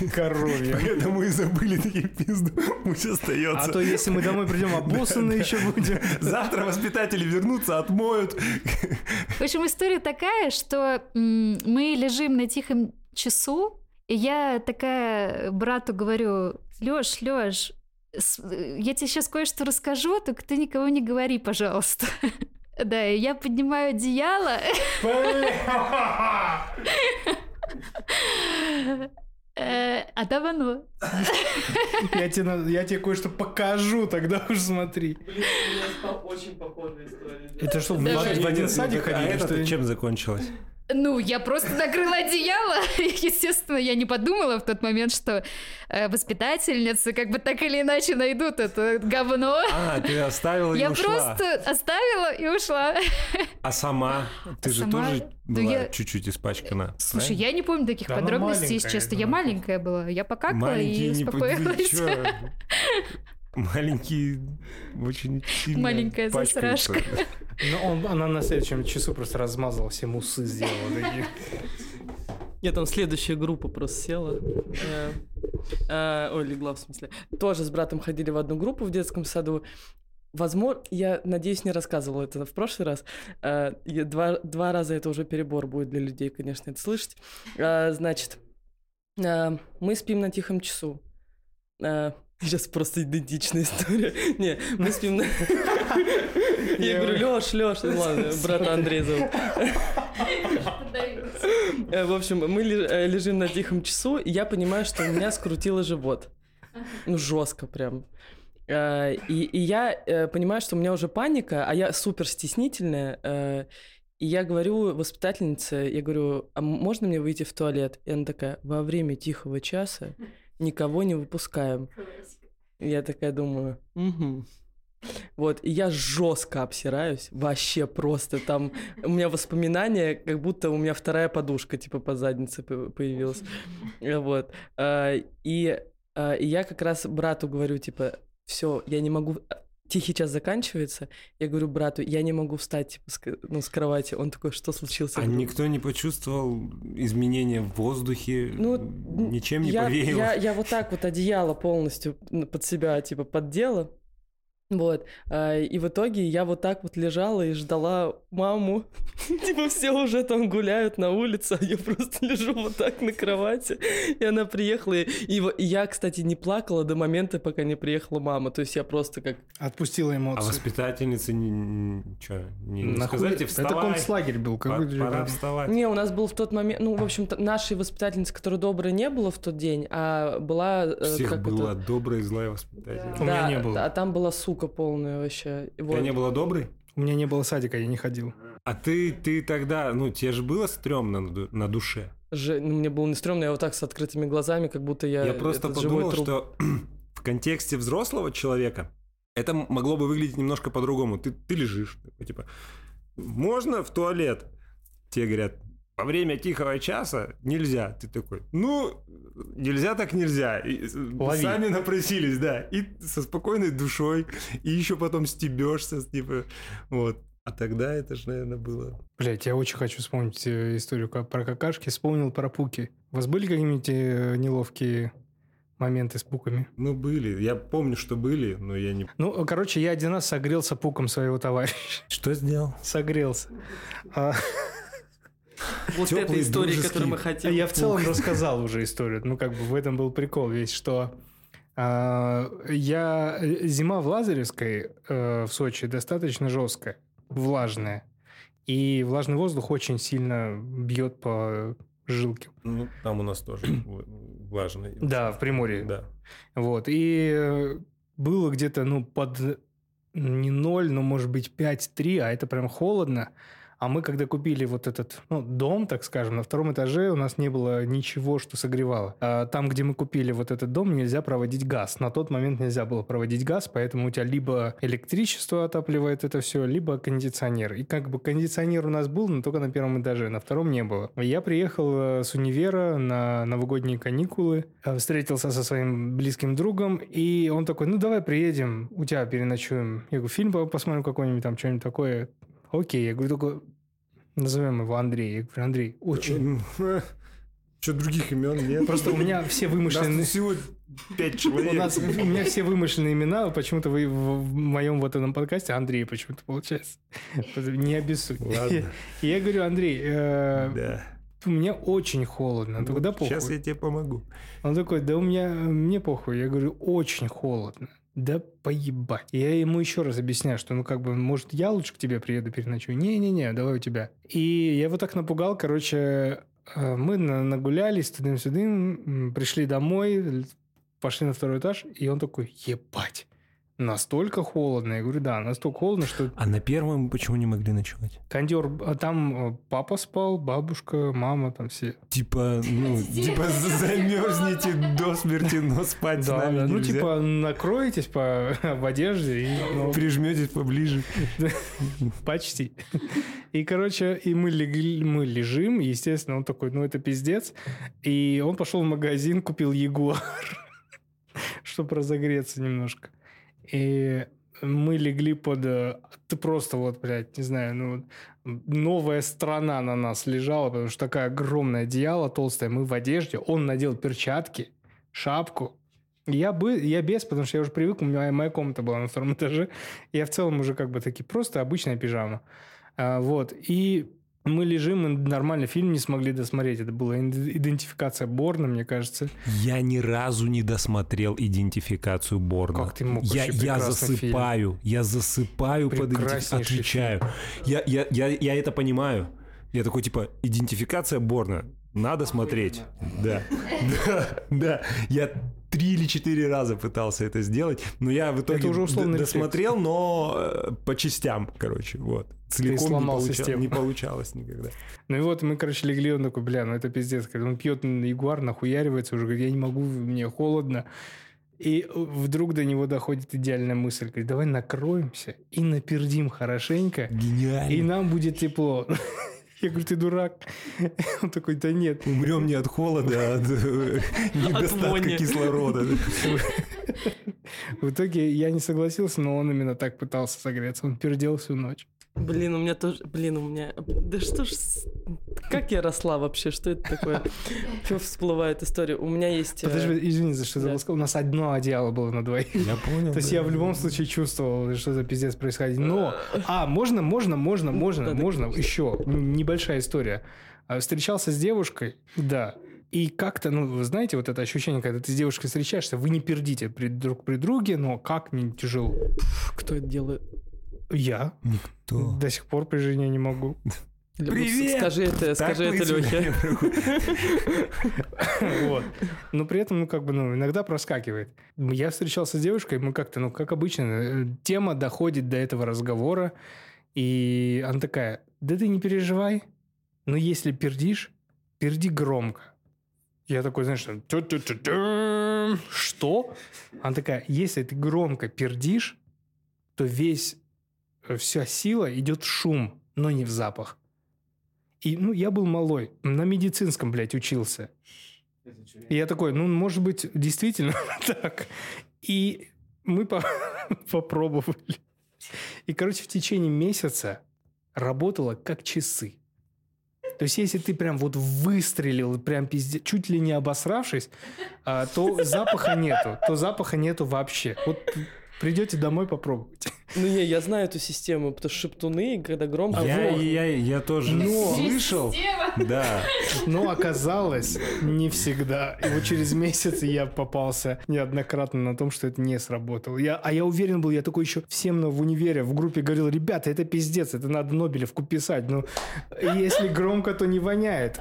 [LAUGHS] говне. Коровье. Поэтому и забыли такие пизду. Пусть остается. А то если мы домой придем обоссанные еще будем. Завтра воспитатели вернутся, отмоют. В общем, история такая, что мы лежим на тихом часу, и я такая брату говорю, Лёш, Лёш, с- я тебе сейчас кое-что расскажу, только ты никого не говори, пожалуйста. [LAUGHS] Да, и я поднимаю одеяло. [LAUGHS] Э, А там оно. [LAUGHS] Я тебе, я тебе кое-что покажу, тогда уж смотри. Блин, у меня стала очень похожая история. Это что, в, один садик А ходили, это что ли? чем закончилось? Ну, я просто накрыла одеяло. [LAUGHS] Естественно, я не подумала в тот момент, что э, воспитательницы как бы так или иначе найдут это говно. А, ты оставила и Я ушла. просто оставила и ушла. А сама? Ты А же сама? тоже была я- чуть-чуть испачкана. Слушай, я не помню таких Да подробностей, если честно. Я маленькая была. Я покакала Маленькие и успокоилась. [LAUGHS] чё? Маленькие очень сильно Маленькая засрашка. Ну, он, она на следующем часу просто размазала все мусы, сделала. Я там следующая группа просто села. Э, э, Ой, легла в смысле. Тоже с братом ходили в одну группу в детском саду. Возможно, я надеюсь, не рассказывала это в прошлый раз. Э, Два, два раза это уже перебор будет для людей, конечно, это слышать. Э, Значит, э, мы спим на тихом часу. Сейчас просто идентичная история. [LAUGHS] Не, мы спим на... [LAUGHS] Я говорю, Лёш, Лёш, ладно, брата Андрей зовут. [LAUGHS] Э, В общем, мы э, лежим на тихом часу, и я понимаю, что у меня скрутило живот. Ну, жестко прям. Э, И, и я понимаю, что у меня уже паника, а я супер стеснительная. И я говорю воспитательнице, я говорю, а можно мне выйти в туалет? И она такая, во время тихого часа никого не выпускаем. Я такая думаю, угу. Вот, и я жестко обсираюсь, вообще просто там у меня воспоминания, как будто у меня вторая подушка типа по заднице по- появилась, Э, вот, А, и, а, и я как раз брату говорю типа, все, я не могу, тихий час заканчивается, я говорю брату, я не могу встать типа с, ну, с кровати, он такой, что случилось? А говорю, никто не почувствовал изменения в воздухе? Ну, ничем не я, повеяло? Я, я вот так вот одеяло полностью под себя, типа, поддела. Вот. а, И в итоге я вот так вот лежала и ждала маму. [LAUGHS] Типа все уже там гуляют на улице, а я просто [LAUGHS] лежу вот так на кровати. И она приехала. и- я, кстати, не плакала до момента, пока не приехала мама. То есть я просто как... Отпустила А эмоции. воспитательница не, не, чё, не, сказать, Это концлагерь был. пора, вставать. Не, у нас был в тот момент... Ну, в общем-то, нашей воспитательницы, которая добрая, не было в тот день, а была... э, Всех как была добрая и злая воспитательница. У меня не было. А там была сука полная вообще. У Вот. тебя не было доброй? У меня не было садика, я не ходил. А ты, ты тогда, ну, тебе же было стрёмно на, на душе? Же, ну, мне было не стрёмно, я вот так с открытыми глазами, как будто я, Я просто подумал, труп. что [CLEARS THROAT] в контексте взрослого человека это могло бы выглядеть немножко по-другому. Ты, ты лежишь, такой, типа, можно в туалет? Тебе говорят, во время тихого часа нельзя. Ты такой, ну, нельзя так нельзя. И с- Лови. сами напросились, да. И со спокойной душой, и еще потом стебешься, типа, вот. А тогда это же, наверное, было... Блять, я очень хочу вспомнить э, историю про какашки. Вспомнил про пуки. У вас были какие-нибудь э, неловкие моменты с пуками? Ну, были. Я помню, что были, но я не... Ну, короче, я один раз согрелся пуком своего товарища. Что сделал? Согрелся. Вот Теплый, эта история, дружеский. которую мы хотим. я в целом рассказал уже историю. Ну, как бы в этом был прикол весь, что а, я... Зима в Лазаревской э, в Сочи достаточно жесткая, влажная. И влажный воздух очень сильно бьет по жилке. Ну, там у нас тоже [CLEARS THROAT] влажный. Да, в Приморье. Да. Вот. И э, было где-то, ну, под не 0, но, может быть, 5-3, а это прям холодно. А мы, когда купили вот этот ну, дом, так скажем, на втором этаже у нас не было ничего, что согревало. А там, где мы купили вот этот дом, нельзя проводить газ. На тот момент нельзя было проводить газ, поэтому у тебя либо электричество отапливает это все, либо кондиционер. И как бы кондиционер у нас был, но только на первом этаже, на втором не было. Я приехал э, с универа на новогодние каникулы, э, встретился со своим близким другом, и он такой, ну давай приедем, у тебя переночуем. Я говорю, фильм по- посмотрим какой-нибудь там, что-нибудь такое. Окей, я говорю, только назовем его Андрей. Я говорю, Андрей, очень. [LAUGHS] Что, других имен нет? Просто у меня все Нас вымышленные... тут всего пять человек. У, нас, у меня все вымышленные имена, почему-то вы в, в моем вот этом подкасте Андрей почему-то получается. [LAUGHS] Не обессудь. Ладно. Я говорю, Андрей, э, Да. у меня очень холодно. Тогда похуй. Сейчас я тебе помогу. Он такой, да у меня, мне похуй. Я говорю, очень холодно. Да поебать. Я ему еще раз объясняю, что ну как бы, может, я лучше к тебе приеду переночую. Не-не-не, давай у тебя. И я его так напугал, короче, э, мы на- нагулялись тудым-сюдым, пришли домой, пошли на второй этаж, и он такой, ебать, настолько холодно. Я говорю, да, настолько холодно, что А на первом почему не могли ночевать? кондер, а там э, папа спал, бабушка, мама, там все. Типа, ну, типа замерзнете до смерти, но спать с нами да, ну типа накроетесь по, [LAUGHS] в одежде и ну, Прижметесь поближе. [LAUGHS] Почти. И, короче, и мы, легли, мы лежим, естественно, он такой, ну, это пиздец. И он пошел в магазин, купил Ягуар, [LAUGHS] чтобы разогреться немножко. И мы легли под... э, Ты просто вот, блядь, не знаю, ну, новая страна на нас лежала, потому что такая огромное одеяло толстое, мы в одежде, он надел перчатки, шапку, я, бы, я без, потому что я уже привык, у меня моя комната была на втором этаже. Я в целом уже как бы таки просто обычная пижама. А, вот. И мы лежим, и нормально фильм не смогли досмотреть. Это была ид- идентификация Борна, мне кажется. Я ни разу не досмотрел идентификацию Борна. Как ты мог? Я, я засыпаю, я засыпаю под. Отвечаю. Я, я, я, я это понимаю. Я такой, типа, идентификация Борна. Надо смотреть. Да. [LAUGHS] Да, да. Я три или четыре раза пытался это сделать, но я в итоге Это уже рефлекс. досмотрел, но э, по частям, короче, вот. Целиком не, сломал получа- систему. не получалось никогда. Ну и вот мы, короче, легли, он такой, бля, ну это пиздец. Когда он пьет ягуар, нахуяривается, уже говорит, я не могу, мне холодно. И вдруг до него доходит идеальная мысль. Говорит, давай накроемся и напердим хорошенько, Гениально. и нам будет тепло. Я говорю, ты дурак. [LAUGHS] Он такой, да нет. Умрем не от холода, а от э, [LAUGHS] недостатка кислорода. В итоге я не согласился, но он именно так пытался согреться. Он пердел всю ночь. Блин, у меня тоже... Блин, у меня... Да что ж... Как я росла вообще? Что это такое? [LAUGHS] Всплывает история? У меня есть... э, Подожди, извини, за что да. забыл сказать. У нас одно одеяло было на двоих. Я понял. То есть я в любом случае чувствовал, что за пиздец происходит. Но, а, можно, можно, можно, можно, можно, еще небольшая история. А, Встречался с девушкой, да, и как-то, ну, вы знаете, вот это ощущение, когда ты с девушкой встречаешься, вы не пердите при, друг при друге, но как не тяжело. Кто это делает? Я Никто. до сих пор при жене не могу. [LAUGHS] Привет! Скажи это, скажи это Лехе. [LAUGHS] Вот. Но при этом, ну, как бы, ну, иногда проскакивает. Я встречался с девушкой, мы как-то, ну, как обычно, э, тема доходит до этого разговора, и она такая, да ты не переживай, но если пердишь, перди громко. Я такой, знаешь, что? Она такая, если ты громко пердишь, то весь, э, вся сила идет в шум, но не в запах. И, ну, я был малой, на медицинском, блядь, учился. И я такой, ну, может быть, действительно [LAUGHS] так. И мы по- [LAUGHS] попробовали. И, короче, в течение месяца работало как часы. То есть, если ты прям вот выстрелил, прям пиздец, чуть ли не обосравшись, а, то запаха нету. То запаха нету вообще. Вот придете домой, попробуйте. Ну не, я знаю эту систему, потому что шептуны, когда громко... Я, вот. я, я тоже Но- слышал. Да. Но оказалось, не всегда. И вот через месяц я попался неоднократно на том, что это не сработало. Я, а я уверен был, я такой еще всем в универе в группе говорил, ребята, это пиздец, это надо Нобелевку писать. Ну, если громко, то не воняет.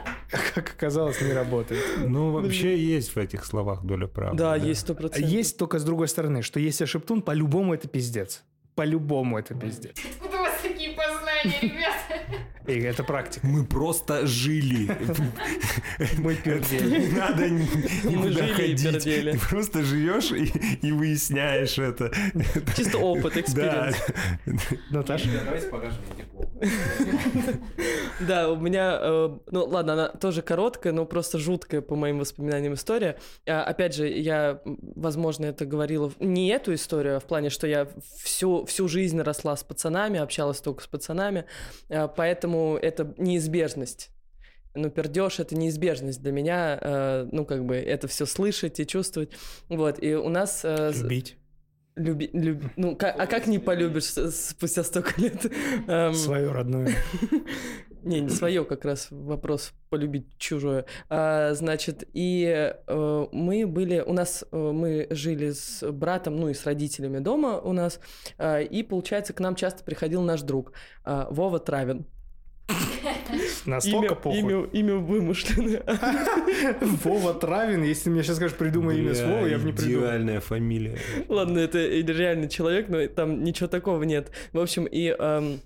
Как оказалось, не работает. Ну, вообще есть в этих словах доля правды. Да, есть сто процентов. Есть только с другой стороны, что если шептун, по-любому это пиздец. По-любому это пиздец. У вас такие познания, ребята? И это практика. Мы просто жили. [LAUGHS] Мы пердели. Не надо ни- никуда ходить. пердели. Ты просто живешь и, выясняешь это. Чисто опыт, Да. experience. Наташа? Давайте покажем мне диплом. [LAUGHS] Да, у меня, э, ну ладно, она тоже короткая, но просто жуткая по моим воспоминаниям история. А, опять же, я, возможно, это говорила не эту историю, а в плане, что я всю, всю жизнь росла с пацанами, общалась только с пацанами, а, поэтому это неизбежность. Ну, пердеж это неизбежность для меня, э, ну, как бы, это все слышать и чувствовать. Вот, и у нас... э, Любить. люби- люб- Ну, ка- а как не полюбишь спустя столько лет? Эм, Свое родное. [LAUGHS] не, не свое как раз вопрос полюбить чужое. А, значит, и э, мы были, у нас, э, мы жили с братом, ну и с родителями дома у нас, а, и, получается, к нам часто приходил наш друг а, Вова Травин. [LAUGHS] Настолько Имя, похуй. имя, имя вымышленное. [LAUGHS] Вова Травин, если мне сейчас скажешь, придумай имя с Вовой, я бы не придумал. Идеальная фамилия. Ладно, это реальный человек, но там ничего такого нет. В общем, и эм,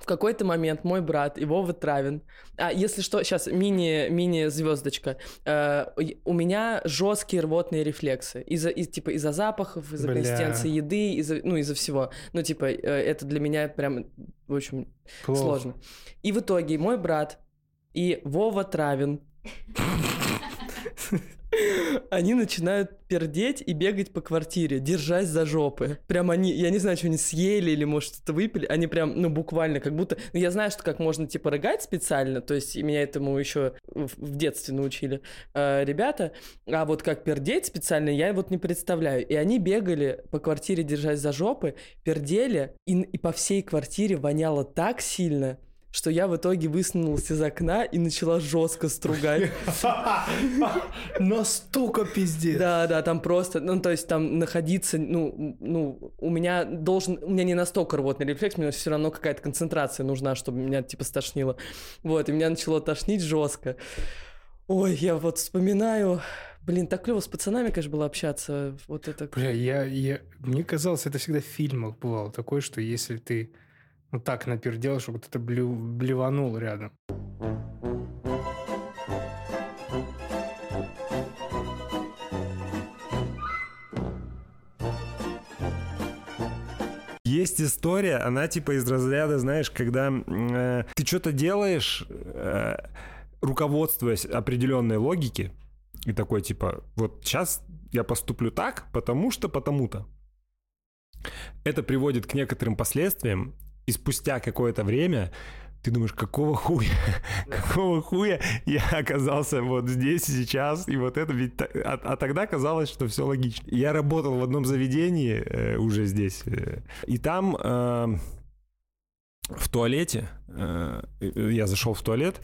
в какой-то момент мой брат и Вова Травин, а если что, сейчас мини мини звездочка, Э, у меня жесткие рвотные рефлексы из-за из, типа из-за запахов, из-за Бля. консистенции еды, из-за ну из-за всего. Ну типа э, это для меня прям в общем Плохо. сложно. И в итоге мой брат и Вова Травин [LAUGHS] [LAUGHS] они начинают пердеть и бегать по квартире, держась за жопы. Прям они, я не знаю, что они съели или, может, что-то выпили. Они прям, ну, буквально, как будто... Ну, я знаю, что как можно, типа, рыгать специально, то есть меня этому еще в детстве научили э, ребята. А вот как пердеть специально, я вот не представляю. И они бегали по квартире, держась за жопы, пердели, и, и по всей квартире воняло так сильно, что я в итоге высунулась из окна и начала жестко стругать. [LAUGHS] Настолько пиздец. Да, да, там просто, ну, то есть там находиться, ну, ну, у меня должен, у меня не настолько рвотный рефлекс, мне все равно какая-то концентрация нужна, чтобы меня, типа, стошнило. Вот, и меня начало тошнить жестко. Ой, я вот вспоминаю, блин, так клево с пацанами, конечно, было общаться, вот это... Бля, я, я... Мне казалось, это всегда в фильмах бывало такое, что если ты ну так напердел, что кто-то блю... блеванул рядом. Есть история, она типа из разряда, знаешь, когда э, ты что-то делаешь, э, руководствуясь определенной логике, и такой типа, вот сейчас я поступлю так, потому что потому-то. Это приводит к некоторым последствиям, и спустя какое-то время ты думаешь, какого хуя, [LAUGHS] какого хуя я оказался вот здесь и сейчас, и вот это ведь... А, а тогда казалось, что все логично. Я работал в одном заведении э, уже здесь, э, и там э, в туалете, э, я зашел в туалет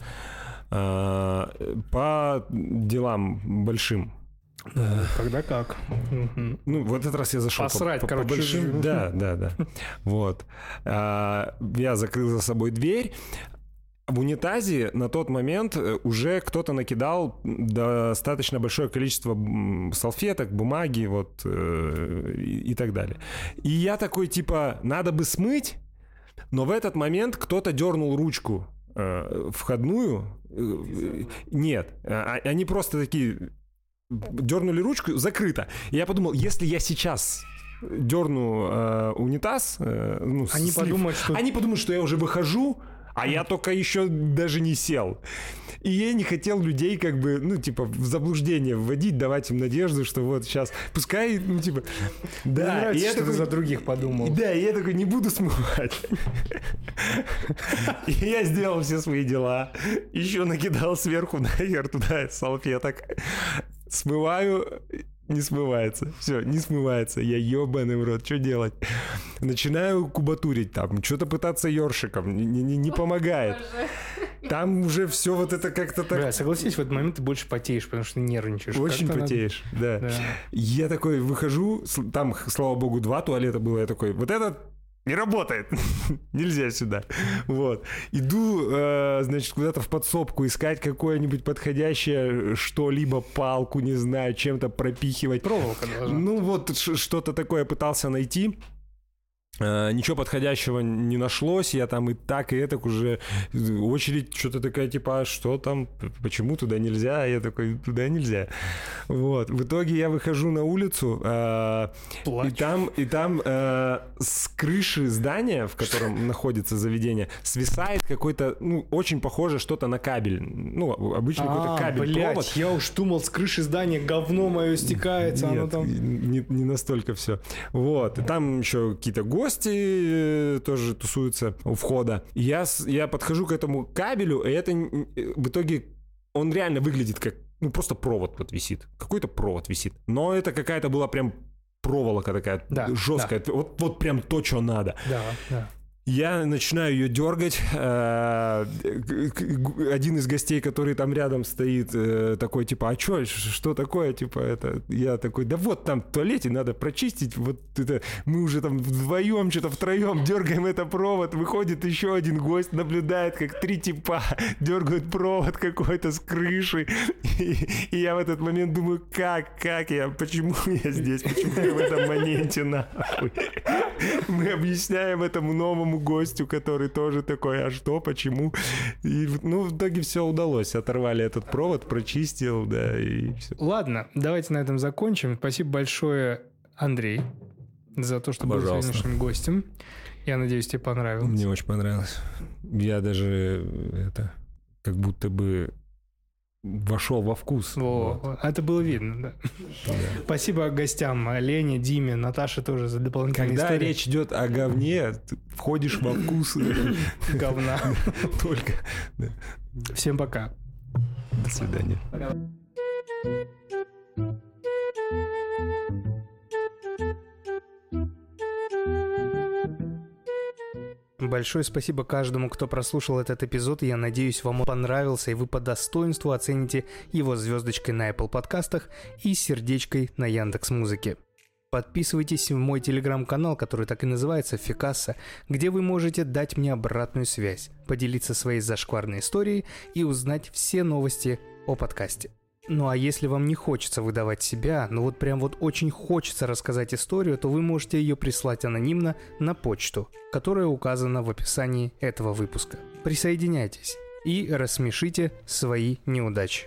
э, по делам большим. Когда как? Ну, в этот раз я зашел по- Посрать, по, по короче. большим. Да, да, да. Вот. А, Я закрыл за собой дверь. В унитазе на тот момент э, уже кто-то накидал достаточно большое количество салфеток, бумаги, вот, э, и, и так далее. И я такой, типа, надо бы смыть, Но в этот момент кто-то дернул ручку э, входную. Э, нет, а- они просто такие дернули ручку, закрыто. И я подумал, если я сейчас дерну э, унитаз, э, ну, Они слив, подумают, что... они подумают, что я уже выхожу, а я только еще даже не сел. И я не хотел людей как бы, ну, типа, в заблуждение вводить, давать им надежду, что вот сейчас, пускай, ну, типа, Мне да. нравится, и я что ты такой, за других подумал. да, и я такой, не буду смывать. И я сделал все свои дела. Еще накидал сверху нахер туда салфеток. Смываю, не смывается. Все, не смывается. Я ебаный в рот, что делать? Начинаю кубатурить там, что-то пытаться ёршиком, не, не- не помогает. Там уже все вот это как-то так Бля, согласись, в этот момент ты больше потеешь, потому что нервничаешь. очень Как-то надо- потеешь, да. Да. Я такой выхожу, там, слава богу, два туалета было, я такой, вот этот не работает, [LAUGHS] нельзя сюда. Вот. Иду, э, значит, куда-то в подсобку искать какое-нибудь подходящее что-либо, палку, не знаю, чем-то пропихивать. Проволока должна. Ну вот что-то такое пытался найти. Э, Ничего подходящего не нашлось, я там и так, и это уже э, очередь что-то такая, типа, а что там, почему туда нельзя, А я такой, туда нельзя. Вот, в итоге я выхожу на улицу, э, и там, и там э, с крыши здания, в котором [LAUGHS] находится заведение, свисает какой-то, ну, очень похоже что-то на кабель, ну, обычно какой-то А, кабель, блядь, провод. я уж думал, с крыши здания говно мое стекается, оно Нет, там... не, не настолько все. Вот. И там еще какие-то гости э, тоже тусуются у входа. Я, я подхожу к этому кабелю, и это в итоге он реально выглядит как ну просто провод вот висит. Какой-то провод висит. Но это какая-то была прям проволока такая Да, жесткая. Вот, вот прям то, что надо. Да, да. Я начинаю ее дергать. э, Один из гостей, который там рядом стоит, э, такой типа, а ш- что такое, типа это? Я такой, да вот там в туалете надо прочистить, вот это мы уже там вдвоем, что-то втроем дергаем это провод, выходит еще один гость, наблюдает, как три типа дергают провод какой-то с крыши, и, и я в этот момент думаю, как, как я, почему я здесь, почему я в этом моменте нахуй? Мы объясняем этому новому гостю, который тоже такой, а что, почему? И, ну, в итоге все удалось. Оторвали этот провод, прочистил, да, и все. Ладно, давайте на этом закончим. Спасибо большое, Андрей, за то, что был Пожалуйста. сегодняшним гостем. Я надеюсь, тебе понравилось. Мне очень понравилось. Я даже это как будто бы вошел во вкус. Во, Вот. это было видно, да. Спасибо гостям Лене, Диме, Наташе тоже за дополнительные Когда истории. речь идет о говне, ты входишь во вкус говна. [LAUGHS] только. Всем пока. До свидания. Большое спасибо каждому, кто прослушал этот эпизод. Я надеюсь, вам он понравился, и вы по достоинству оцените его звездочкой на Apple подкастах и сердечкой на Яндекс Музыке. Подписывайтесь в мой телеграм-канал, который так и называется Фикаса, где вы можете дать мне обратную связь, поделиться своей зашкварной историей и узнать все новости о подкасте. Ну а если вам не хочется выдавать себя, но вот прям вот очень хочется рассказать историю, то вы можете ее прислать анонимно на почту, которая указана в описании этого выпуска. Присоединяйтесь и рассмешите свои неудачи.